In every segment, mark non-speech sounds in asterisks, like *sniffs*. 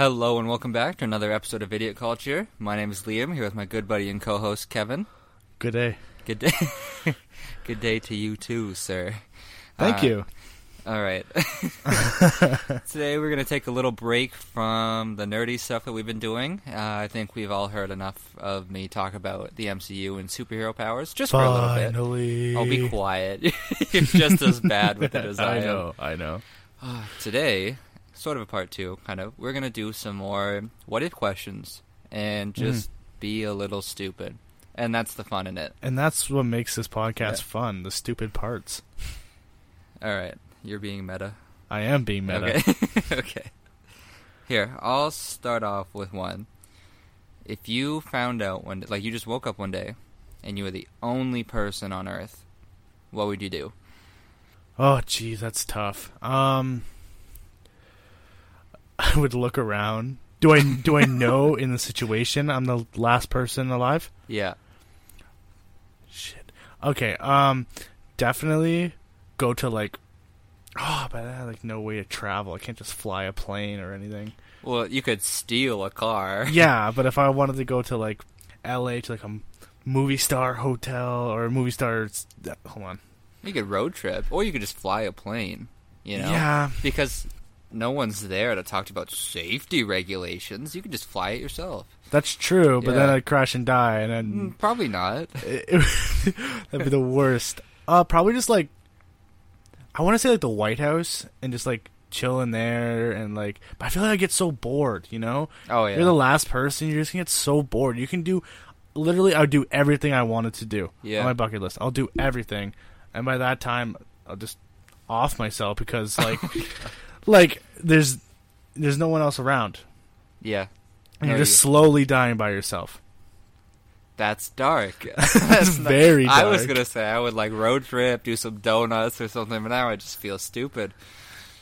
Hello and welcome back to another episode of Idiot Culture. My name is Liam, here with my good buddy and co-host Kevin. Good day. Good day. *laughs* good day to you too, sir. Thank Uh, you. All right. *laughs* *laughs* Today we're going to take a little break from the nerdy stuff that we've been doing. Uh, I think we've all heard enough of me talk about the MCU and superhero powers, just for a little bit. Finally. Oh, be quiet. You're just as bad with it as I, I am. know. I know. Today, sort of a part two, kind of, we're going to do some more what if questions and just be a little stupid. And that's the fun in it. And that's what makes this podcast Yeah. fun. The stupid parts. *laughs* All right. You're being meta. I am being meta. Okay. *laughs* okay. Here, I'll start off with one. If you found out one, like you just woke up one day, and you were the only person on Earth, what would you do? Oh, geez, that's tough. Um, *laughs* I would look around. Do I do I know in the situation I'm the last person alive? Yeah. Shit. Okay. Um, definitely go to like. *sighs* Oh, but I have like no way to travel. I can't just fly a plane or anything. Well, you could steal a car. *laughs* Yeah, but if I wanted to go to like L.A. to like a movie star hotel or a movie star, hold on. You could road trip, or you could just fly a plane. You know? Yeah. Because no one's there to talk about safety regulations. You can just fly it yourself. That's true, but then I'd crash and die, and then Mm, Probably not. *laughs* it, it- that'd be the worst. Uh, probably just like I want to say like the White House and just like chill in there and like. But I feel like I get so bored, you know. Oh yeah. You're the last person. You're just gonna get so bored. You can do literally. I would do everything I wanted to do Yeah. on my bucket list. I'll do everything, and by that time, I'll just off myself because like, *laughs* like there's there's no one else around. yeah. And you're just slowly dying by yourself. That's dark. *laughs* *laughs* That's very dark. I was gonna say I would like road trip, do some donuts or something, but now I just feel stupid.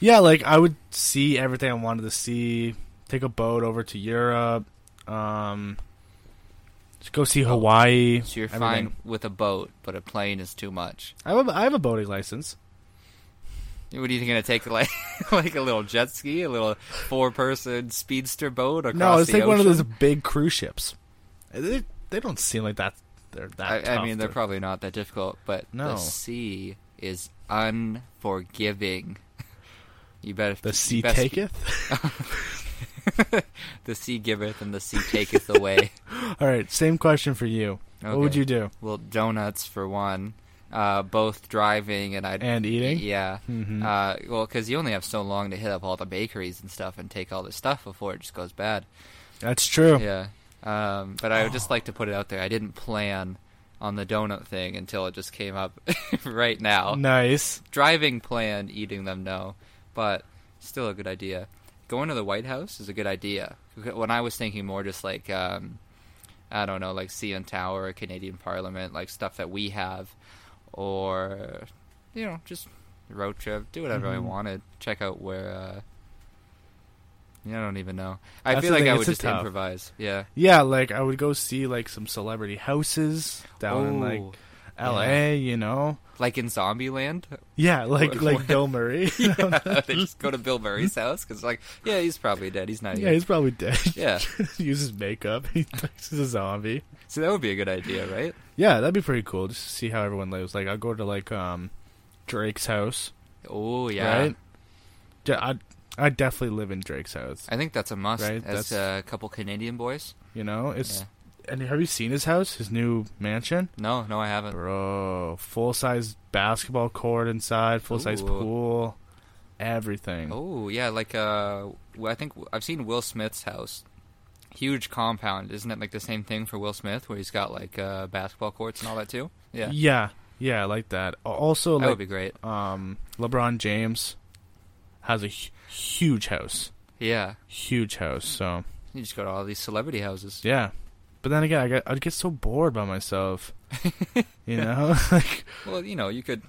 Yeah, like I would see everything I wanted to see. Take a boat over to Europe. Um, just go see Hawaii. Oh, So you're everything. fine with a boat, but a plane is too much. I have a, I have a boating license. What are you gonna take like *laughs* like a little jet ski, a little four person speedster boat across no, it's like one of those big cruise ships. They, they don't seem like that. They're that. I, I mean, they're to- probably not that difficult, but No. the sea is unforgiving. *laughs* You bet the sea best- taketh. *laughs* the sea giveth and the sea taketh away. All right, same question for you. What would you do? Well, donuts for one. Uh, both driving and I'd And eating? Yeah. Mhm. Uh, well, because you only have so long to hit up all the bakeries and stuff and take all the stuff before it just goes bad. That's true. Yeah. Um, but I would just like to put it out there. I didn't plan on the donut thing until it just came up *laughs* right now. Nice. Driving plan, eating them no, but still a good idea. Going to the White House is a good idea. When I was thinking more just like um, I don't know, like CN Tower Canadian Parliament, like stuff that we have, or you know just road trip, do whatever I Mhm. wanted. Check out where. uh I don't even know. I That's feel like thing, I would just just tough. improvise. Yeah. Yeah, like I would go see like some celebrity houses down in like L.A. You know, like in Zombieland. yeah, like *laughs* like Bill Murray. *laughs* yeah, *laughs* they just go to Bill Murray's house because, like, yeah, he's probably dead. He's not. yeah, he's probably dead. Yeah. he uses makeup. He thinks he's a zombie. So that would be a good idea, right? Yeah, that'd be pretty cool just to see how everyone lives. Like, I'll go to like um Drake's house, Oh yeah. right? Yeah, I'd I'd definitely live in Drake's house. I think that's a must. Right, As that's- a couple Canadian boys. You know, it's Yeah. And have you seen his house? His new mansion, No, no, I haven't. bro. Full size basketball court inside, full size Ooh. pool, everything. Oh yeah, like uh, I think I've seen Will Smith's house. Huge compound, isn't it? Like the same thing for Will Smith, where he's got like uh, basketball courts and all that too. Yeah, yeah, yeah, I like that. Also, that like would be great. um, LeBron James has a hu- huge house, Yeah, huge house. So you just go to all these celebrity houses. yeah, but then again, I get I'd get so bored by myself. *laughs* you know, *laughs* like Well, you know, you could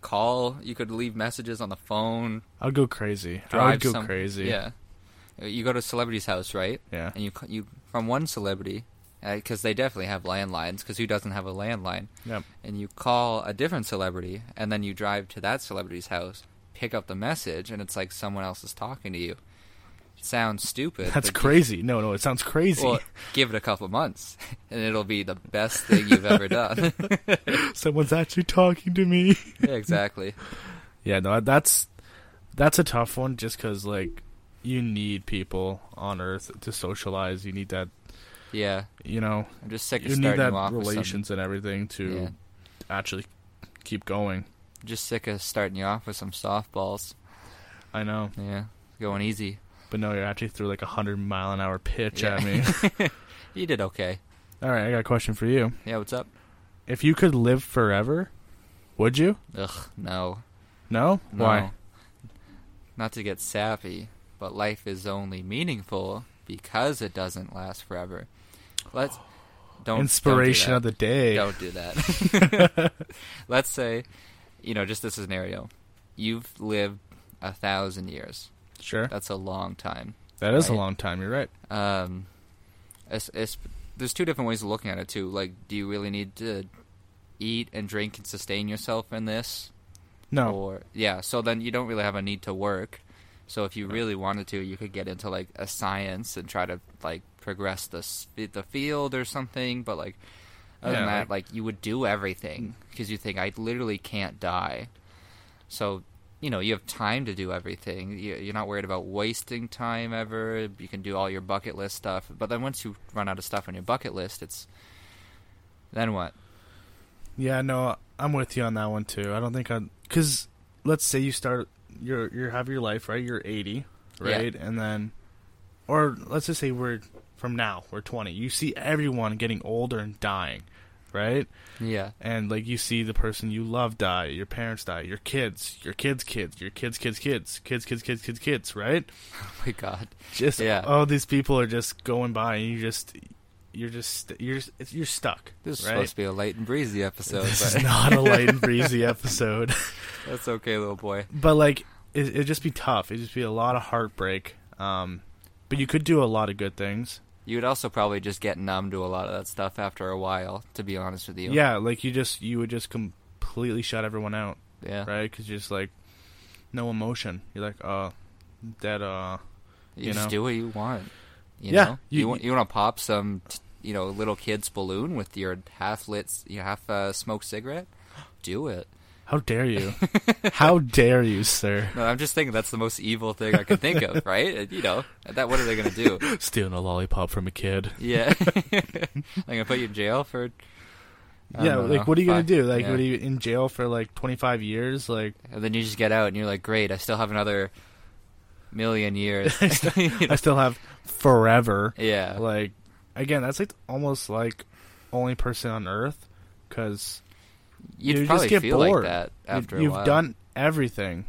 call, you could leave messages on the phone, I'd go crazy. I'd go some- crazy. Yeah, you go to a celebrity's house, right? yeah. And you you from one celebrity, uh, because they definitely have landlines. Because who doesn't have a landline? Yep. and you call a different celebrity, and then you drive to that celebrity's house, pick up the message, and it's like someone else is talking to you. Sounds stupid. That's crazy. No, no, it sounds crazy. well, give it a couple months, *laughs* and it'll be the best thing you've ever done. *laughs* Someone's actually talking to me. yeah, exactly. *laughs* Yeah, no, that's that's a tough one. Just because like you need people on Earth to socialize. You need that. Yeah, You know, I'm just sick of you need starting that you off with some- relations and everything to Yeah. actually keep going. Just sick of starting you off with some softballs. I know, Yeah, going easy. But no, you actually threw like a hundred mile an hour pitch Yeah. at me. *laughs* *laughs* You did okay. All right, I got a question for you. Yeah, what's up? If you could live forever, would you? Ugh, no. No. No. Why? Not to get sappy, but life is only meaningful because it doesn't last forever. Let's don't Inspiration don't of the day. Don't do that. *laughs* Let's say, you know, just this scenario. You've lived a thousand years. Sure. That's a long time. That is a long time. You're right. Um, it's, it's, there's two different ways of looking at it too. Like, do you really need to eat and drink and sustain yourself in this? No. Or yeah, so then you don't really have a need to work. So if you really wanted to, you could get into like a science and try to like progress the the field or something. But like other Yeah, than that, like- like you would do everything because you think I literally can't die. So you know you have time to do everything. You- You're not worried about wasting time ever. You can do all your bucket list stuff. But then once you run out of stuff on your bucket list, it's then what? Yeah, no, I'm with you on that one too. I don't think I, because let's say you start, you're you have your life right. You're 80, Yeah. right, and then, or let's just say we're from now we're 20. You see everyone getting older and dying, right? Yeah, And like you see the person you love die, your parents die, your kids, your kids' kids, your kids' kids' kids, kids, kids, kids, kids, kids, right? *laughs* oh my god. Just Yeah. all these people are just going by, and you just. You're just you're just, you're stuck. This is right? supposed to be a light and breezy episode, This but is not a light and *laughs* breezy episode. *laughs* That's okay, little boy. but like it, it'd just be tough. It'd just be a lot of heartbreak. Um, but you could do a lot of good things. You would also probably just get numb to a lot of that stuff after a while, to be honest with you. Yeah, like you just you would just completely shut everyone out, Yeah. right? Because you're just like no emotion. You're like, uh, that uh, You, you just know? do what you want. You Yeah, Know? you- You, want you want to pop some, t- you know, little kid's balloon with your half lit, you half uh, smoked cigarette? Do it. How dare you? *laughs* how dare you, sir? No, I'm just thinking that's the most evil thing I could think of, *laughs* right? Uh, you know, that what are they gonna do? Stealing a lollipop from a kid. Yeah. *laughs* They're gonna put you in jail for. Yeah, don't like what are you gonna do? Like, yeah. what are you in jail for? Like 25 years? Like, And then you just get out and you're like, great, I still have another million years. You know? I still have forever. yeah. like again that's like almost like only person on earth because You'd you probably just get feel bored like that after you, a while. have done everything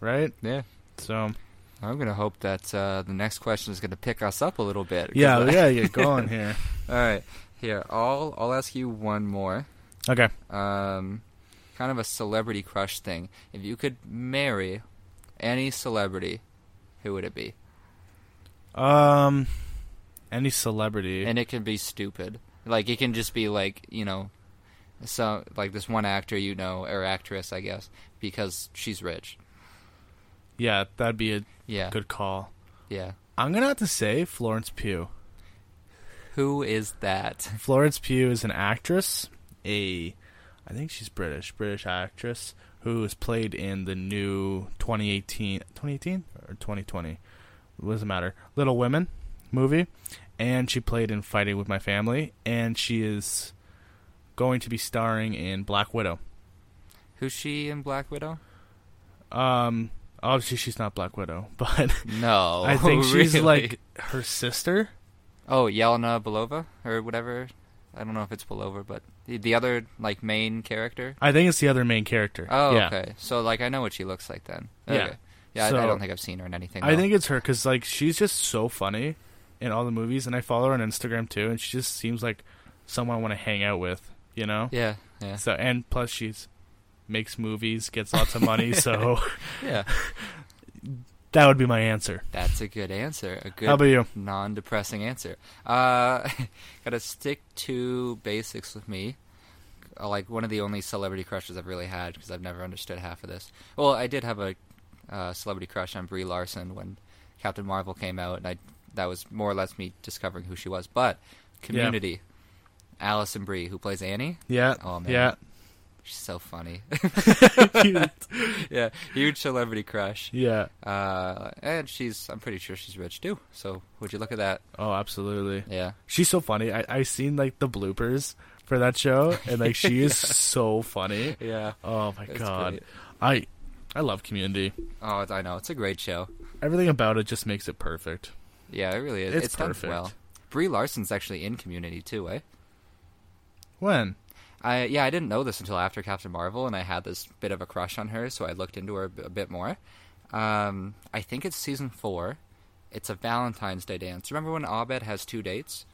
right Yeah. so I'm gonna hope that uh, the next question is gonna pick us up a little bit. yeah we gotta going here *laughs* All right. Here, I'll I'll ask you one more. Okay. Um, kind of a celebrity crush thing. If you could marry any celebrity, who would it be? Um, any celebrity. And it can be stupid. Like it can just be like you know, so like this one actor you know or actress, I guess, because she's rich. yeah, that'd be a Yeah, good call. yeah. I'm gonna have to say Florence Pugh. Who is that? Florence Pugh is an actress, a I think she's British, British actress who was played in the new 2018 2018 or 2020. What does it matter? Little Women movie and she played in Fighting with My Family and she is going to be starring in Black Widow. Who's she in Black Widow? Um obviously she's not Black Widow, *laughs* but No, I think she's really? like her sister. Oh, Yelena Belova or whatever. I don't know if it's Belova, but the, the other like main character. I think it's the other main character. Oh, yeah. okay. So like I know what she looks like then. Yeah. Okay. Yeah, I, So- I don't think I've seen her in anything. I though. think it's her because like she's just so funny in all the movies, and I follow her on Instagram too, and she just seems like someone I want to hang out with, you know. Yeah, yeah, So and plus she's makes movies, gets lots of money, *laughs* so yeah. *laughs* that would be my answer. That's a good answer. A good How about you? non-depressing answer. Uh, *laughs* gotta stick to basics with me. Uh, Like one of the only celebrity crushes I've really had because I've never understood half of this. Well, I did have a uh, celebrity crush on Brie Larson when Captain Marvel came out, and I that was more or less me discovering who she was. But Community, Alison Brie, who plays Annie, Yeah. Oh, man. Yeah. she's so funny. *laughs* yeah, huge celebrity crush. yeah. Uh, and she's, I'm pretty sure she's rich too. So would you look at that? Oh, absolutely. Yeah. She's so funny. I I seen like the bloopers for that show, and like she is *laughs* so funny. Yeah. Oh my That's god. great. I I love Community. Oh, I know. It's a great show. Everything about it just makes it perfect. Yeah, it really is. It's It's, done perfect. well. Brie Larson's actually in Community too, eh? When? I yeah, I didn't know this until after Captain Marvel, and I had this bit of a crush on her, so I looked into her a bit- more. Um, I think it's season four. It's a Valentine's Day dance. Remember when Abed has two dates?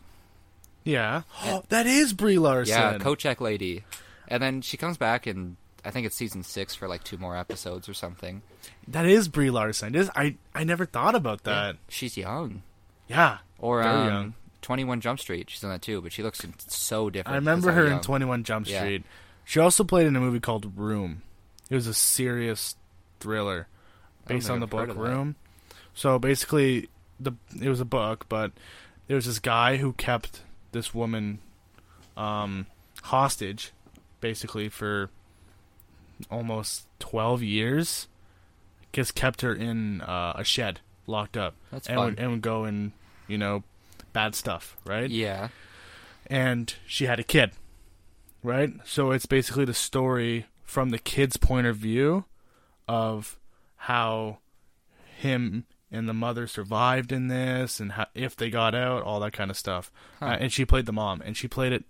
Yeah. *gasps* that is Brie Larson. Yeah, Kochek lady, and then she comes back and I think it's season six for like two more episodes or something. That is Brie Larson. It is, I I never thought about that. She's young. Yeah. Or Very um, young. Twenty One Jump Street. She's in that too, but she looks so different. I remember her in 21 Jump Yeah. Street. She also played in a movie called Room. It was a serious thriller based on the book of that. Room. So basically the it was a book, but there was this guy who kept this woman um hostage basically for almost 12 years. Just kept her in uh, a shed, locked up. That's and fun. would, and would go and, you know, bad stuff, right? Yeah. and she had a kid, right? So it's basically the story from the kid's point of view of how him and the mother survived in this and how, if they got out, all that kind of stuff. Huh. Uh, and she played the mom, and she played it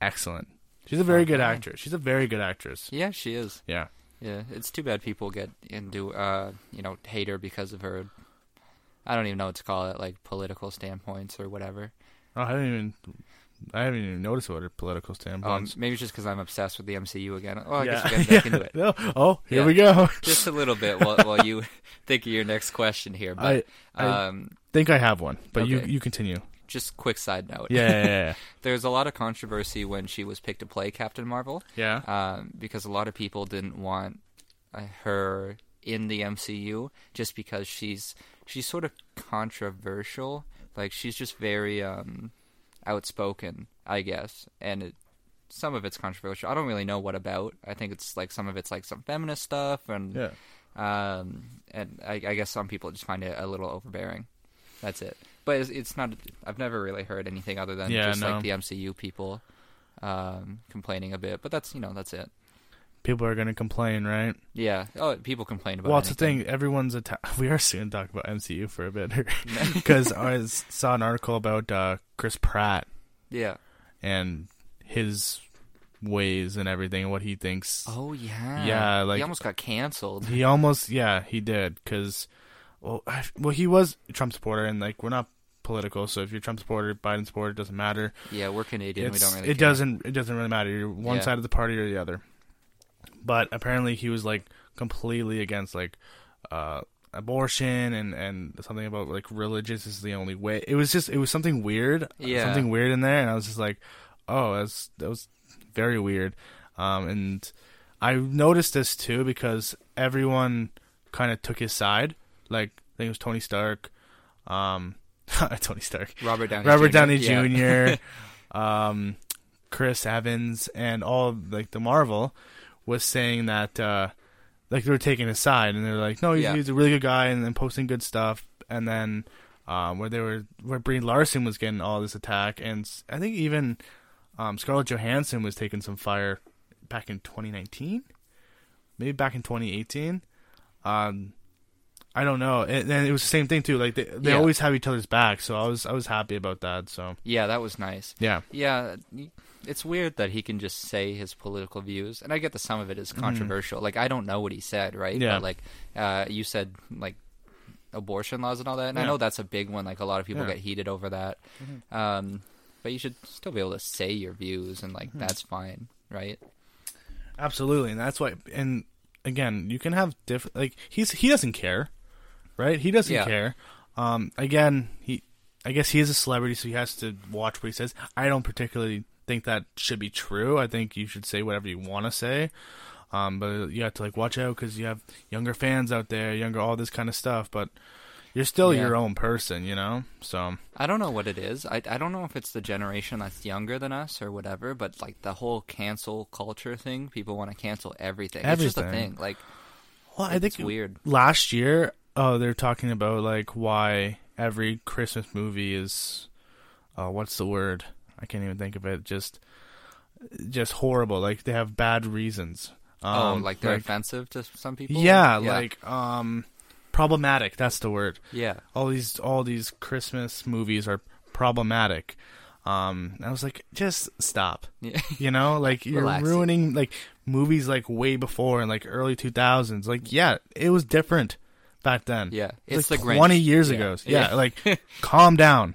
excellent. She's a very good actress. She's a very good actress. Yeah, she is. Yeah. Yeah, it's too bad people get into uh, you know, hate her because of her. I don't even know what to call it, like political standpoints or whatever. Oh, I didn't even. I haven't even noticed what her political Um, standpoints. maybe it's just because I'm obsessed with the MCU again. Oh, I yeah. guess we're getting back into *laughs* it. No. Oh, here Yeah. we go. *laughs* Just a little bit while, while you *laughs* think of your next question here. But I- I- um, think I have one, but you Okay. you continue. just quick side note. Yeah, yeah, yeah. There's a lot of controversy when she was picked to play Captain Marvel. yeah. um, because a lot of people didn't want uh, her in the MCU just because she's she's sort of controversial. Like she's just very um, outspoken, I guess, and it, some of it's controversial. I don't really know what about. I think it's like some of it's like some feminist stuff, and yeah. um, and I, I guess some people just find it a little overbearing. That's it. But it's, it's not. I've never really heard anything other than Yeah, just no. like the MCU people um, complaining a bit. But that's you know that's it. People are gonna complain, right? Yeah. Oh, people complain about. well, it's the thing. Everyone's atta- *laughs* We are soon talk about MCU for a bit because *laughs* I *laughs* saw an article about uh, Chris Pratt Yeah. and his ways and everything, what he thinks. Oh yeah. Yeah, like- he almost got canceled. He almost, yeah, he did because, well, I, well, he was a Trump supporter, and like we're not political. So if you're Trump supporter, Biden supporter, it doesn't matter. Yeah, we're Canadian. we don't really. it care. doesn't it doesn't really matter. You're one Yeah. side of the party or the other. But apparently he was like completely against like uh abortion and and something about like religious is the only way. It was just it was something weird. Yeah. Something weird in there and I was just like, "Oh, that's that was very weird." Um and I noticed this too because everyone kind of took his side. Like I think it was Tony Stark um *laughs* Tony Stark. Robert Downey. Robert Jr. Downey Yeah. Jr., *laughs* um, Chris Evans, and all like the Marvel was saying that uh, like they were taking his side, and they're like, no, he's, Yeah. he's a really good guy, and then posting good stuff, and then um, where they were where Brie Larson was getting all this attack, and I think even um, Scarlett Johansson was taking some fire back in 2019, maybe back in 2018. Um, I don't know, and, and it was the same thing too. Like they, they Yeah. always have each other's back, so I was I was happy about that. So yeah, that was nice. yeah, Yeah, it's weird that he can just say his political views, and I get that some of it is controversial. Like I don't know what he said, right? Mm-hmm. Yeah. But like, uh, you said like abortion laws and all that, and I know that's a big one. Like a lot of people Yeah. Mm-hmm. get heated over that. Um, but you should still be able to say your views, and Mm-hmm. like that's fine, right? absolutely, and that's why. And again, you can have different. Like he's he doesn't care, right? He doesn't Yeah. care. Um, again, he I guess he is a celebrity, so he has to watch what he says. I don't particularly think that should be true. I think you should say whatever you want to say. Um, but you have to like watch out because you have younger fans out there, younger all this kind of stuff. But you're still Yeah. your own person, you know. So I don't know what it is. I I don't know if it's the generation that's younger than us or whatever, but like the whole cancel culture thing, people want to cancel everything. It's just a thing. Like well, I think weird. last year, oh, they're talking about like why every Christmas movie is, uh, what's the word? I can't even think of it. Just, just horrible. Like they have bad reasons. oh, Um, like they're offensive to some people. yeah, like um, problematic. That's the word. yeah. All these, all these Christmas movies are problematic. Um, I was like, just stop. Yeah. *laughs* You know, like you're ruining like movies like way before in like early 2000s. Like, yeah, it was different back then. Yeah, it's it's like the Grinch. 20 years Yeah. ago. Yeah, Yeah. like *laughs* calm down.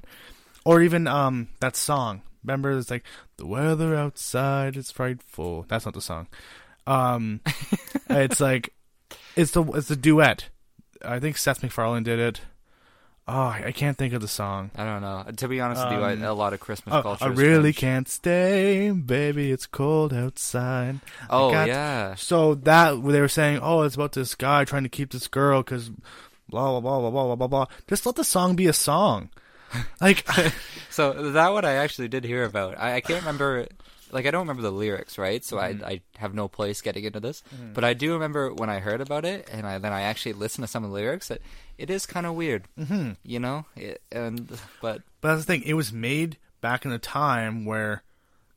Or even um that song. Remember, it's like the weather outside is frightful. That's not the song. Um, *laughs* it's like it's the it's the duet. I think Seth MacFarlane did it. Oh, I can't think of the song. I don't know. To be honest um, with you, I, um, a lot of Christmas oh, culture. I really can't stay, baby. It's cold outside. Oh yeah. So that they were saying, oh, it's about this guy trying to keep this girl because blah blah blah blah blah blah blah. Just let the song be a song. *laughs* Like, *laughs* So that one I actually did hear about. I, I can't remember. Like I don't remember the lyrics, right? So Mm-hmm. I I have no place getting into this. But I do remember when I heard about it, and I, then I actually listened to some of the lyrics. That it is kind of weird, mm-hmm. you know. It, and but but that's the thing. It was made back in a time where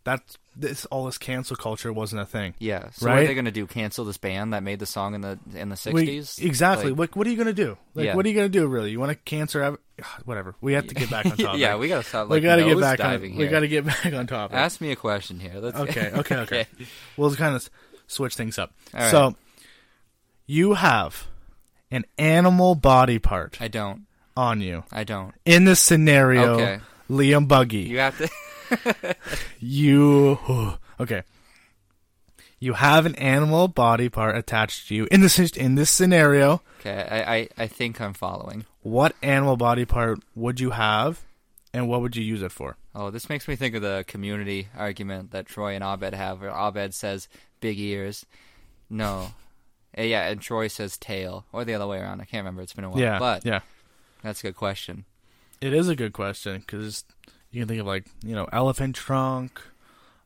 that this all this cancel culture wasn't a thing. yeah. So what are they gonna do? Cancel this band that made the song in the in the sixties? exactly. Like, Like, what are you gonna do? Like, Yeah. what are you gonna do? Really? You want to cancel? ev- *sighs* Whatever. We have to get back on *laughs* topic. yeah, we gotta stop. we gotta get back on. nosediving We here. gotta get *laughs* back on topic. Ask me a question here. Let's *laughs* Okay, okay, okay. We'll kind of switch things up. Right. So, you have an animal body part I don't. on you. I don't. In this scenario, Okay. Liam Buggy, You have to. *laughs* you okay. You have an animal body part attached to you in this in this scenario. Okay, I, I, I think I'm following. What animal body part would you have, and what would you use it for? Oh, this makes me think of the community argument that Troy and Abed have, where Abed says big ears. No. *laughs* Eh, yeah, and Troy says tail. Or the other way around. I can't remember. It's been a while. yeah, But yeah. that's a good question. It is a good question because you can think of like you know elephant trunk.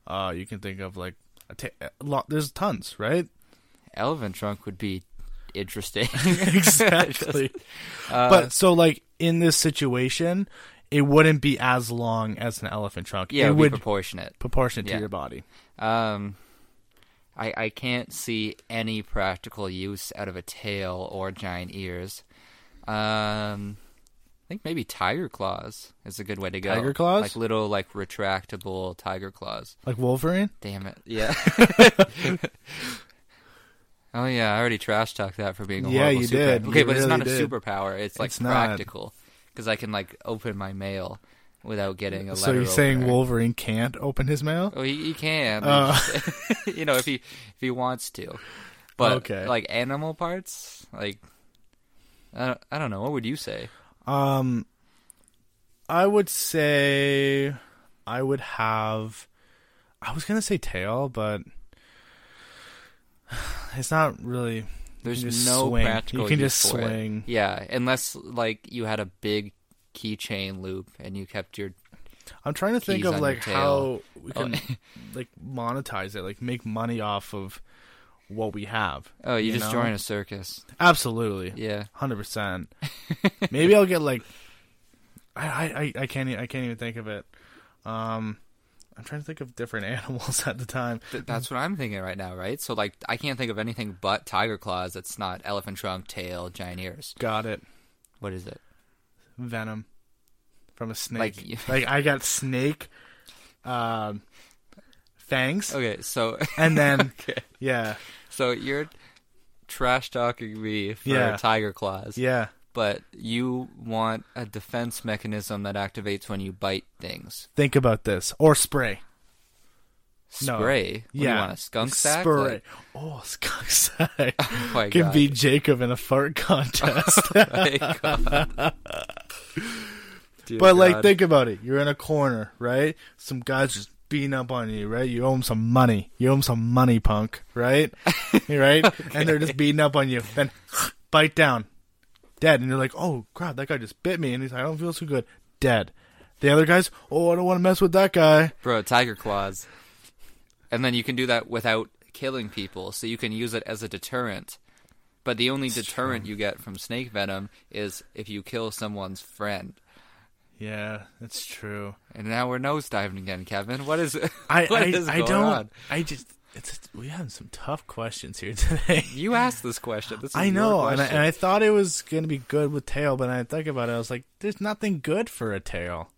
Uh, you can think of like a, ta- a lot. There's tons, right? Elephant trunk would be interesting. *laughs* *laughs* exactly. Uh, but so like in this situation, it wouldn't be as long as an elephant trunk. yeah, it it would would be proportionate. proportionate Yeah. to your body. Um, I I can't see any practical use out of a tail or giant ears. Um, I think maybe tiger claws is a good way to go. Tiger claws? like little like retractable tiger claws. Like Wolverine. Damn it! Yeah. *laughs* *laughs* oh yeah, I already trash talked that for being a Yeah, you super. did. Okay, You but it's not a superpower. It's like It's practical. because I can like open my mail without getting a So you're saying opener. Wolverine can't open his mail? Oh, he, he can. Uh. *laughs* you know, if he if he wants to. But Okay. like animal parts, like I don't, I don't know. What would you say? Um, I would say I would have. I was gonna say tail, but *sighs* it's not really. There's you can just no swing. practical You can just for it. swing. Yeah, unless like you had a big keychain loop and you kept your I'm trying to think of like how we Oh. can *laughs* like monetize it, like make money off of what we have. oh, you, You just know? join a circus. Absolutely, Yeah. hundred percent. *laughs* Maybe I'll get like. I, I I- can't I can't even think of it. Um, I'm trying to think of different *laughs* animals at the time. Th- that's what I'm thinking right now, right? So like I can't think of anything but tiger claws that's not elephant trunk, tail, giant ears. Got it. What is it? Venom from a snake. Like Like, I got snake, um, fangs, Okay, so *laughs* and then okay. yeah, So you're trash talking me for Yeah. tiger claws, yeah. but you want a defense mechanism that activates when you bite things. Think about this or spray. No. Spray? You yeah, want a skunk sack? Spray. Like- oh, skunk sack. *laughs* oh my Can god! beat Jacob in a fart *laughs* oh contest. my god. Dear but like, think about it. You're in a corner, right? Some guys just beating up on you, right? You owe them some money. You owe them some money, punk, right? *laughs* right? And they're just beating up on you. Then *sniffs* bite down, dead. And you're like, oh crap, that guy just bit me. And he's like, I don't feel so good, dead. The other guys, oh, I don't want to mess with that guy. bro, tiger claws, and then you can do that without killing people, so you can use it as a deterrent. But the only deterrent you get from snake venom is if you kill someone's friend. Yeah, that's true. And now we're nosediving again, Kevin. What is it? *laughs* I I, is I don't. on? I just it's we have some tough questions here *laughs* today. You asked this question. This is I know, and I, and I thought it was gonna be good with tail, but I think about it, I was like, "There's nothing good for a tail.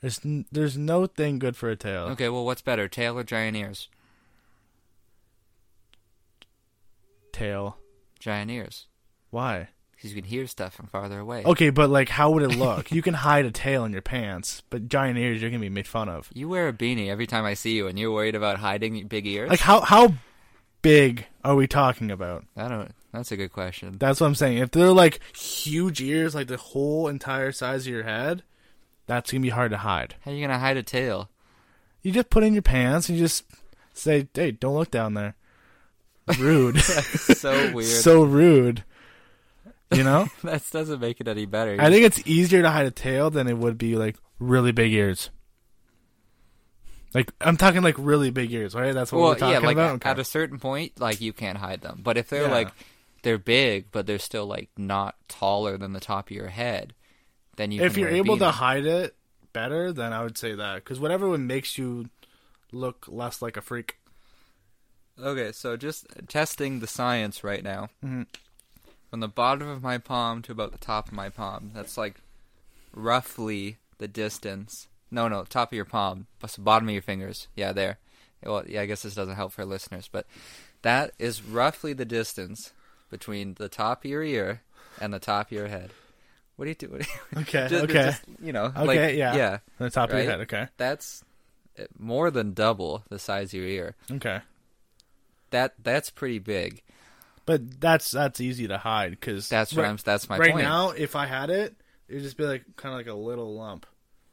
There's n- there's no thing good for a tail. Okay, well, what's better, tail or giant ears? Tail. Giant ears, Why? Because you can hear stuff from farther away. Okay, but like, how would it look? you can hide a tail in your pants, but giant ears, you're gonna be made fun of. You wear a beanie every time I see you, and you're worried about hiding big ears. Like, how how big are we talking about? I don't. That's a good question. That's what I'm saying. If they're like huge ears, like the whole entire size of your head, that's gonna be hard to hide. How are you gonna hide a tail? You just put in your pants and you just say, "Hey, don't look down there." Rude. *laughs* so weird. *laughs* so rude. You know? *laughs* that doesn't make it any better. I think it's easier to hide a tail than it would be like really big ears. Like I'm talking like really big ears, right? That's what well, we're talking yeah, like about. at- at a certain point, like you can't hide them. But if they're Yeah. like they're big, but they're still like not taller than the top of your head, then you. if you're able to hide it better, then I would say that because whatever would makes you look less like a freak. Okay, so just testing the science right now. Mhm. From the bottom of my palm to about the top of my palm, that's like roughly the distance. No, no, top of your palm, plus the bottom of your fingers. Yeah, there. Well, yeah, I guess this doesn't help for listeners, but that is roughly the distance between the top of your ear and the top of your head. What do you do? *laughs* Okay, Just- okay, just, you know, okay, like, yeah, yeah. the top of your head. Okay, That's uh, more than double the size of your ear. okay, That that's pretty big. But that's that's easy to hide because That's what I'm. That's my right point. now, if I had it, it would just be like kind of like a little lump,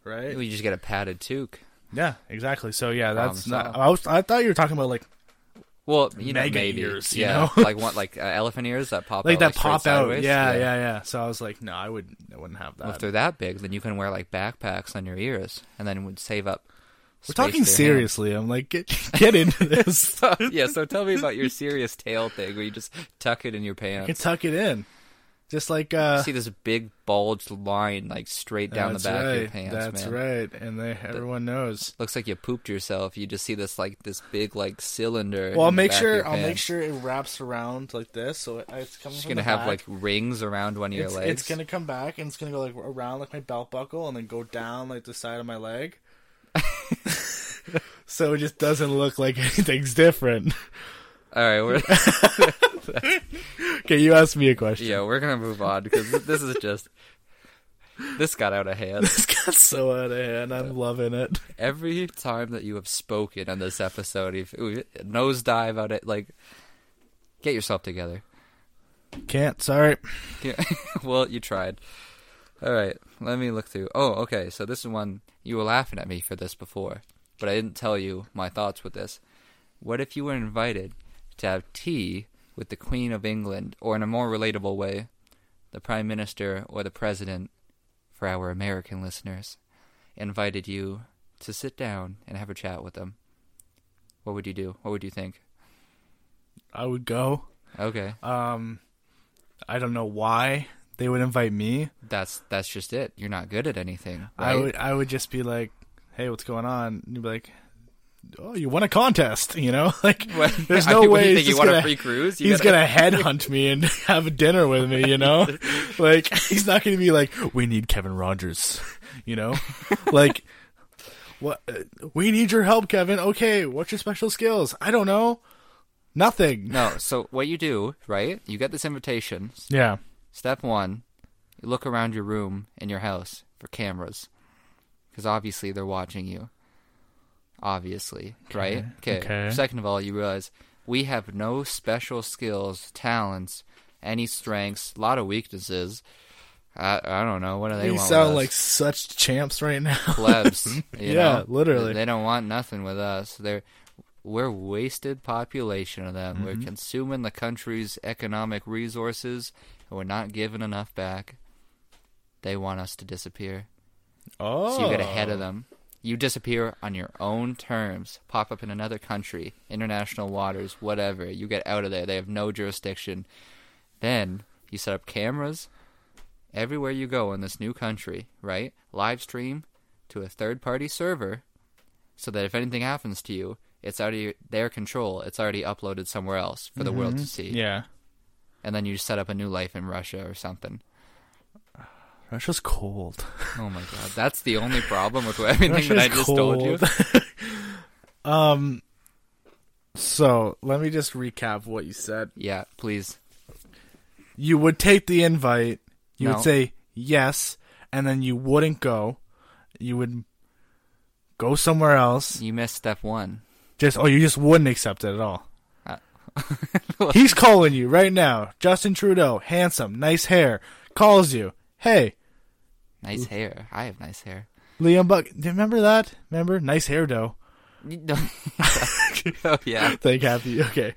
right? You just get a padded toque. Yeah, exactly. So yeah, that's Problem not. I was. I thought you were talking about like Well, you know, Mega maybe. ears, you yeah, know? *laughs* like what, like uh, elephant ears that pop like out, that straight pop out. sideways? Yeah, yeah, yeah, So I was like, no, I would. I wouldn't have Well, if they're that big, then you can wear like backpacks on your ears, and then it would save up. We're talking for your hands. seriously. I'm like, get get into this. *laughs* So, yeah, so tell me about your serious tail thing where you just tuck it in your pants. You can tuck it in, just like uh. see this big bulged line like straight down the back right. of your pants, That's man. right, and they everyone knows. Looks like you pooped yourself. You just see this like this big like cylinder. Well, I'll the make sure I'll make sure it wraps around like this, so it, it's coming. You're gonna have back. like rings around one of your it's, legs. it's gonna come back and it's gonna go like around like my belt buckle and then go down like the side of my leg. So it just doesn't look like *laughs* anything's different. All right, we're Okay, you asked me a question. yeah, we're gonna move on because this is just this got out of hand. *laughs* This got so out of hand. I'm loving it. Every time that you have spoken on this episode, ooh, nosedive out it. Like, get yourself together. Can't. Sorry. Yeah. *laughs* well, you tried. All right, let me look through. Oh, okay. So this is one you were laughing at me for this before, but I didn't tell you my thoughts with this. What if you were invited to have tea with the Queen of England, or in a more relatable way, the Prime Minister or the President, for our American listeners, invited you to sit down and have a chat with them? What would you do? What would you think? I would go. Okay, Um, I don't know why they would invite me. that's that's just it. You're not good at anything. I would. I would just be like, "Hey, what's going on?" And you'd be like, "Oh, you won a contest." You know, *laughs* like What? there's *laughs* I no mean, way you he's you want a gonna- free cruise? You he's gotta- gonna *laughs* headhunt me and have a dinner with me. You know, like he's not gonna be like, "We need Kevin Rogers." You know, like. What uh, we need your help, Kevin. Okay, what's your special skills? I don't know. Nothing. No, so what you do, right? You get this invitation. Yeah. Step one, you look around your room in your house for cameras. Because obviously they're watching you. Obviously, right? okay. Second of all, you realize we have no special skills, talents, any strengths, a lot of weaknesses. I, I don't know. What do they You want? sound with like such champs right now. *laughs* plebs. *laughs* you Yeah, know? literally. They don't want nothing with us. They're we're wasted population of them. Mm-hmm. We're consuming the country's economic resources, and we're not giving enough back. They want us to disappear. Oh. So you get ahead of them. You disappear on your own terms. Pop up in another country, international waters, whatever. You get out of there. They have no jurisdiction. Then you set up cameras everywhere you go in this new country, right? Live stream to a third party server so that if anything happens to you, it's out of their control. It's already uploaded somewhere else for the world to see. Mm-hmm. Yeah. And then you set up a new life in Russia or something. Russia's cold. *laughs* Oh my god. That's the only problem with *laughs* everything that I Russia's just told you. *laughs* um. So let me just recap what you said. Yeah, please. You would take the invite. You No. would say yes, and then you wouldn't go. You would go somewhere else. You missed step one. Just oh, you just wouldn't accept it at all. Uh, He's calling you right now. Justin Trudeau, handsome, nice hair, calls you. Hey, Nice hair. I have nice hair. Liam Buck. Do you remember that? Remember? Nice hair, though. *laughs* oh yeah. *laughs* Thank happy. Okay.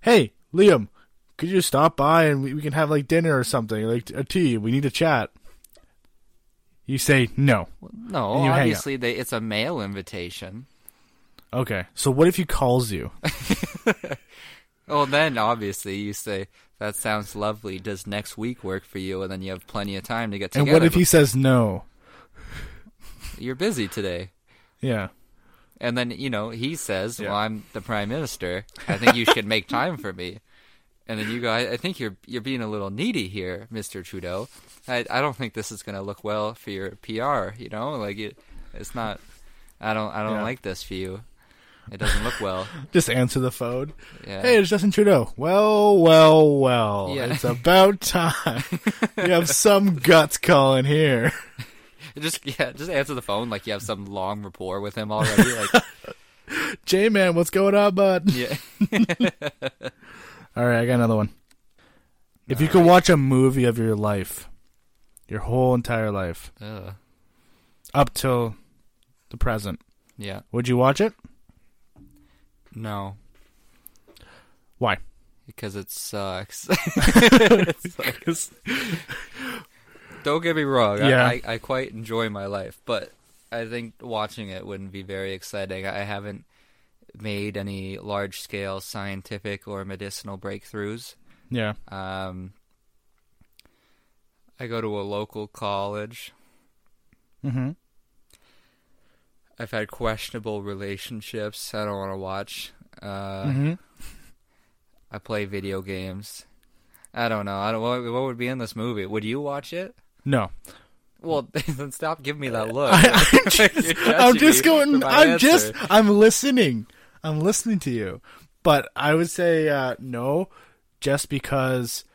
Hey, Liam, could you stop by and we, we can have like dinner or something, like a tea? We need to chat. You say no. No, obviously they, it's a mail invitation. Okay. So what if he calls you? *laughs* Well, then obviously you say that sounds lovely. Does next week work for you? And then you have plenty of time to get together. And what if he says no? *laughs* You're busy today. Yeah. And then you know he says, Yeah. "Well, I'm the prime minister. I think you should make time for me." *laughs* And then you go, I, "I think you're you're being a little needy here, Mister Trudeau. I I don't think this is going to look well for your PR. You know, like it, it's not. I don't I don't Yeah. like this for you. It doesn't look well. *laughs* Just answer the phone. Yeah. Hey, it's Justin Trudeau. Well, well, well. Yeah. It's about time. *laughs* you have some guts calling here. *laughs* just yeah, just answer the phone like you have some long rapport with him already. Like J Man, what's going on, bud? yeah, All right, I got another one. If you could watch a movie of your life, your whole entire life, Ugh. up till the present, yeah. would you watch it? No, Why? because it sucks. *laughs* Don't get me wrong. I- Yeah. I, I quite enjoy my life, but I think watching it wouldn't be very exciting. I haven't made any large scale scientific or medicinal breakthroughs. Yeah. Um, I go to a local college. Mm-hmm. I've had questionable relationships. I don't want to watch. Uh, mm-hmm. I play video games. I don't know. I don't. What, what would be in this movie? Would you watch it? No. Well, *laughs* then stop giving me that look. I, I'm *laughs* just, I'm just going. I'm answer. just. I'm listening. I'm listening to you. But I would say uh, no, just because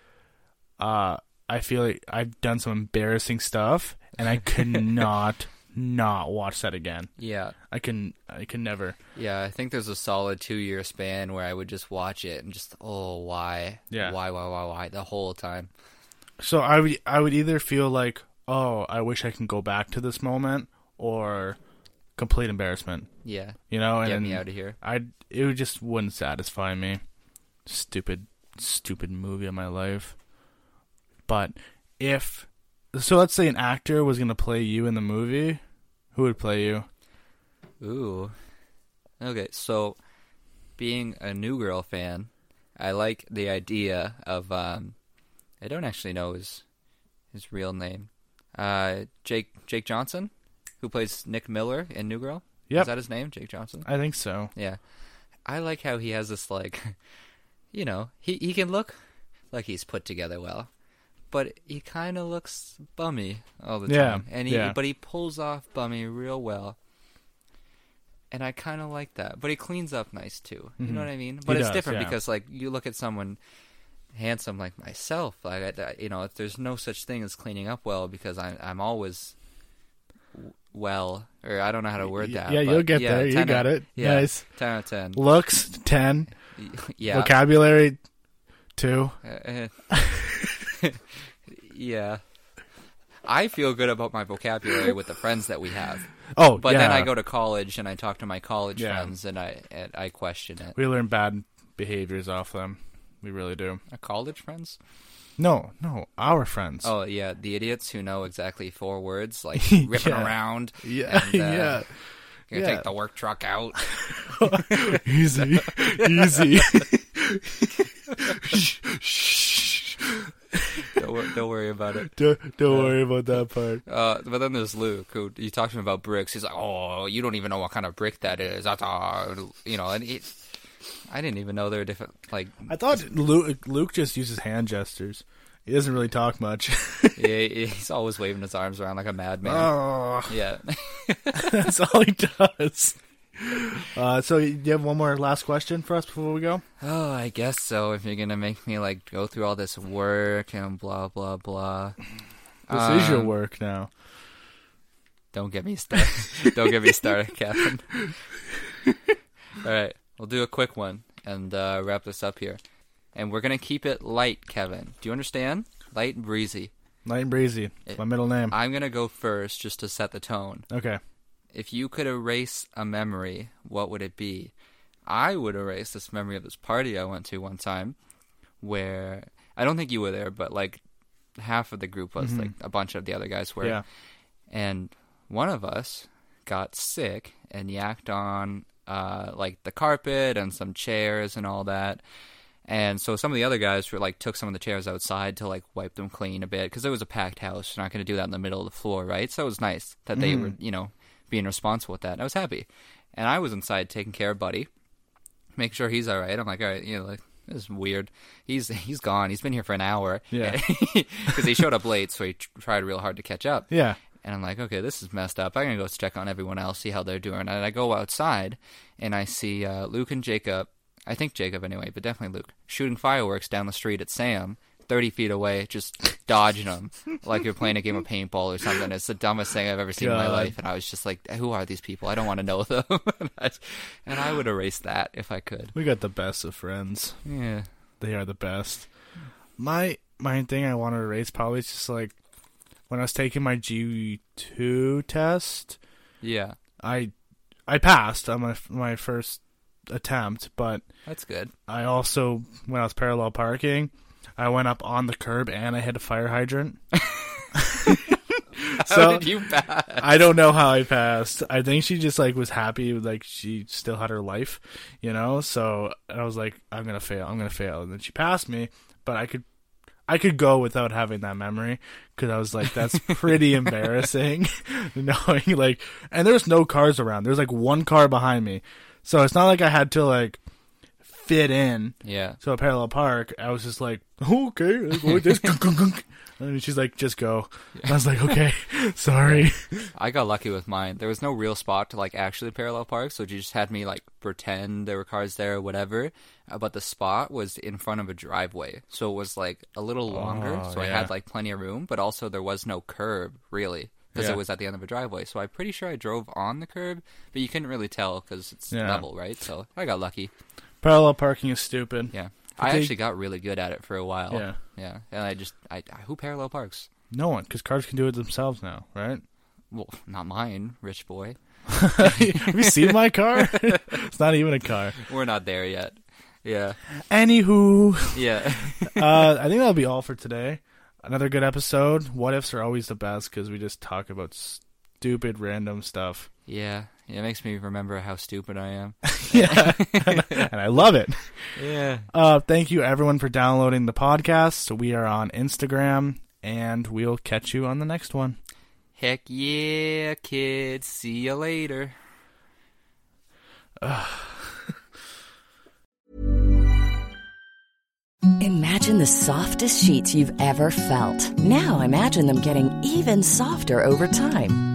uh, I feel like I've done some embarrassing stuff, and I could *laughs* not not watch that again. Yeah. I can I can never. Yeah, I think there's a solid two year span where I would just watch it and just, oh, why? Yeah. Why, why, why, why? The whole time. So I would I would either feel like oh I wish I can go back to this moment or complete embarrassment. Yeah. You know, and Get me out of here. I it would just wouldn't satisfy me. Stupid, stupid movie of my life. But if so, let's say an actor was gonna play you in the movie, who would play you? Ooh. Okay, so being a New Girl fan, I like the idea of um I don't actually know his his real name. Uh Jake Jake Johnson, who plays Nick Miller in New Girl. Yep. Is that his name? Jake Johnson? I think so. Yeah. I like how he has this like *laughs* you know, he he can look like he's put together well. But he kind of looks bummy all the Yeah, time. And he yeah. but he pulls off bummy real well. And I kind of like that. But he cleans up nice too. You know what I mean? But it's does, different yeah. because like you look at someone handsome like myself, like I, you know, there's no such thing as cleaning up well because I'm I'm always well, or I don't know how to word that. yeah, you'll get yeah, there. You got out- it. Yeah, Nice. ten out of ten. Looks ten. *laughs* Yeah. Vocabulary two. Uh, *laughs* yeah. I feel good about my vocabulary with the friends that we have, Oh, but yeah. then I go to college and I talk to my college Yeah. friends and I and I question it. We learn bad behaviors off them. We really do. Uh, college friends? No, no, our friends. Oh yeah, the idiots who know exactly four words, like *laughs* ripping Yeah. around. yeah, and, uh, yeah. Gonna Yeah. take the work truck out. *laughs* Easy, easy. Don't, wor- don't worry about it. don't don't worry about that part. *laughs* Uh, but then there's Luke, who you talked to him about bricks. He's like, "Oh, you don't even know what kind of brick that is." That's uh, you know, and he, I didn't even know there were different. Like, I thought Luke, Luke just uses hand gestures. He doesn't really talk much. *laughs* yeah, *laughs* he's always waving his arms around like a madman. oh, Yeah, that's all he does. Uh, so, do you have one more last question for us before we go? oh, I guess so. If you're gonna make me like go through all this work and blah blah blah. This is your Um, work now. Don't get me started. *laughs* Don't get me started, Kevin. *laughs* All right, we'll do a quick one and uh, wrap this up here. And we're gonna keep it light, Kevin. Do you understand? Light and breezy. Light and breezy. It's my middle name. I'm gonna go first just to set the tone. Okay. If you could erase a memory, what would it be? I would erase this memory of this party I went to one time, where I don't think you were there, but like half of the group was, like a bunch of the other guys were Yeah. and one of us got sick and yacked on uh, like the carpet and some chairs and all that. And so some of the other guys were like took some of the chairs outside to like wipe them clean a bit because it was a packed house. You're not going to do that in the middle of the floor, right? So it was nice that they were, you know, being responsible with that. And I was happy. And I was inside taking care of Buddy, making sure he's all right. I'm like, all right, you know, like this is weird. He's he's gone. He's been here for an hour. Yeah. *laughs* because he showed up late, so he tr- tried real hard to catch up. Yeah. And I'm like, okay, this is messed up. I'm gonna go check on everyone else, see how they're doing. And I go outside, and I see uh, Luke and Jacob. I think Jacob anyway, but definitely Luke shooting fireworks down the street at Sam, thirty feet away, just dodging them like you're playing a game of paintball or something. It's the dumbest thing I've ever seen in my life. And I was just like, who are these people? I don't want to know *laughs* them. and, I, and I would erase that if I could. We got the best of friends. Yeah. They are the best. My main thing I want to erase probably is just like when I was taking my G two test. Yeah. I I passed on my my first attempt, but That's good. I also when I was parallel parking, I went up on the curb and I hit a fire hydrant. *laughs* How So- did you pass? I don't know how I passed. I think she just like was happy, like she still had her life, you know. So I was like, I'm gonna fail. I'm gonna fail, and then she passed me. But I could, I could go without having that memory because I was like, that's *laughs* pretty embarrassing, *laughs* knowing like, and there's no cars around. There's like one car behind me, so it's not like I had to like fit in. Yeah. So at Parallel Park, I was just like, oh, okay, let's go like this. *laughs* And she's like, just go. I was like, okay, *laughs* sorry. I got lucky with mine. There was no real spot to like actually parallel park, so she just had me like pretend there were cars there or whatever. Uh, but the spot was in front of a driveway, so it was like a little longer. Oh, so I had like plenty of room, but also there was no curb really because Yeah. it was at the end of a driveway. So I'm pretty sure I drove on the curb, but you couldn't really tell because it's Yeah. level, right? So I got lucky. Parallel parking is stupid. Yeah. I they- actually got really good at it for a while. Yeah. Yeah. And I just, I, I who parallel parks? No one, because cars can do it themselves now, right? Well, not mine, rich boy. *laughs* Have you seen my car? *laughs* it's not even a car. We're not there yet. Yeah. Anywho, Yeah. *laughs* uh, I think that'll be all for today. Another good episode. What ifs are always the best because we just talk about stupid, random stuff. yeah. It makes me remember how stupid I am. *laughs* yeah, and I love it. Yeah. Uh, thank you everyone for downloading the podcast. We are on Instagram, and we'll catch you on the next one. Heck yeah, kids. See you later. *sighs* Imagine the softest sheets you've ever felt. Now imagine them getting even softer over time.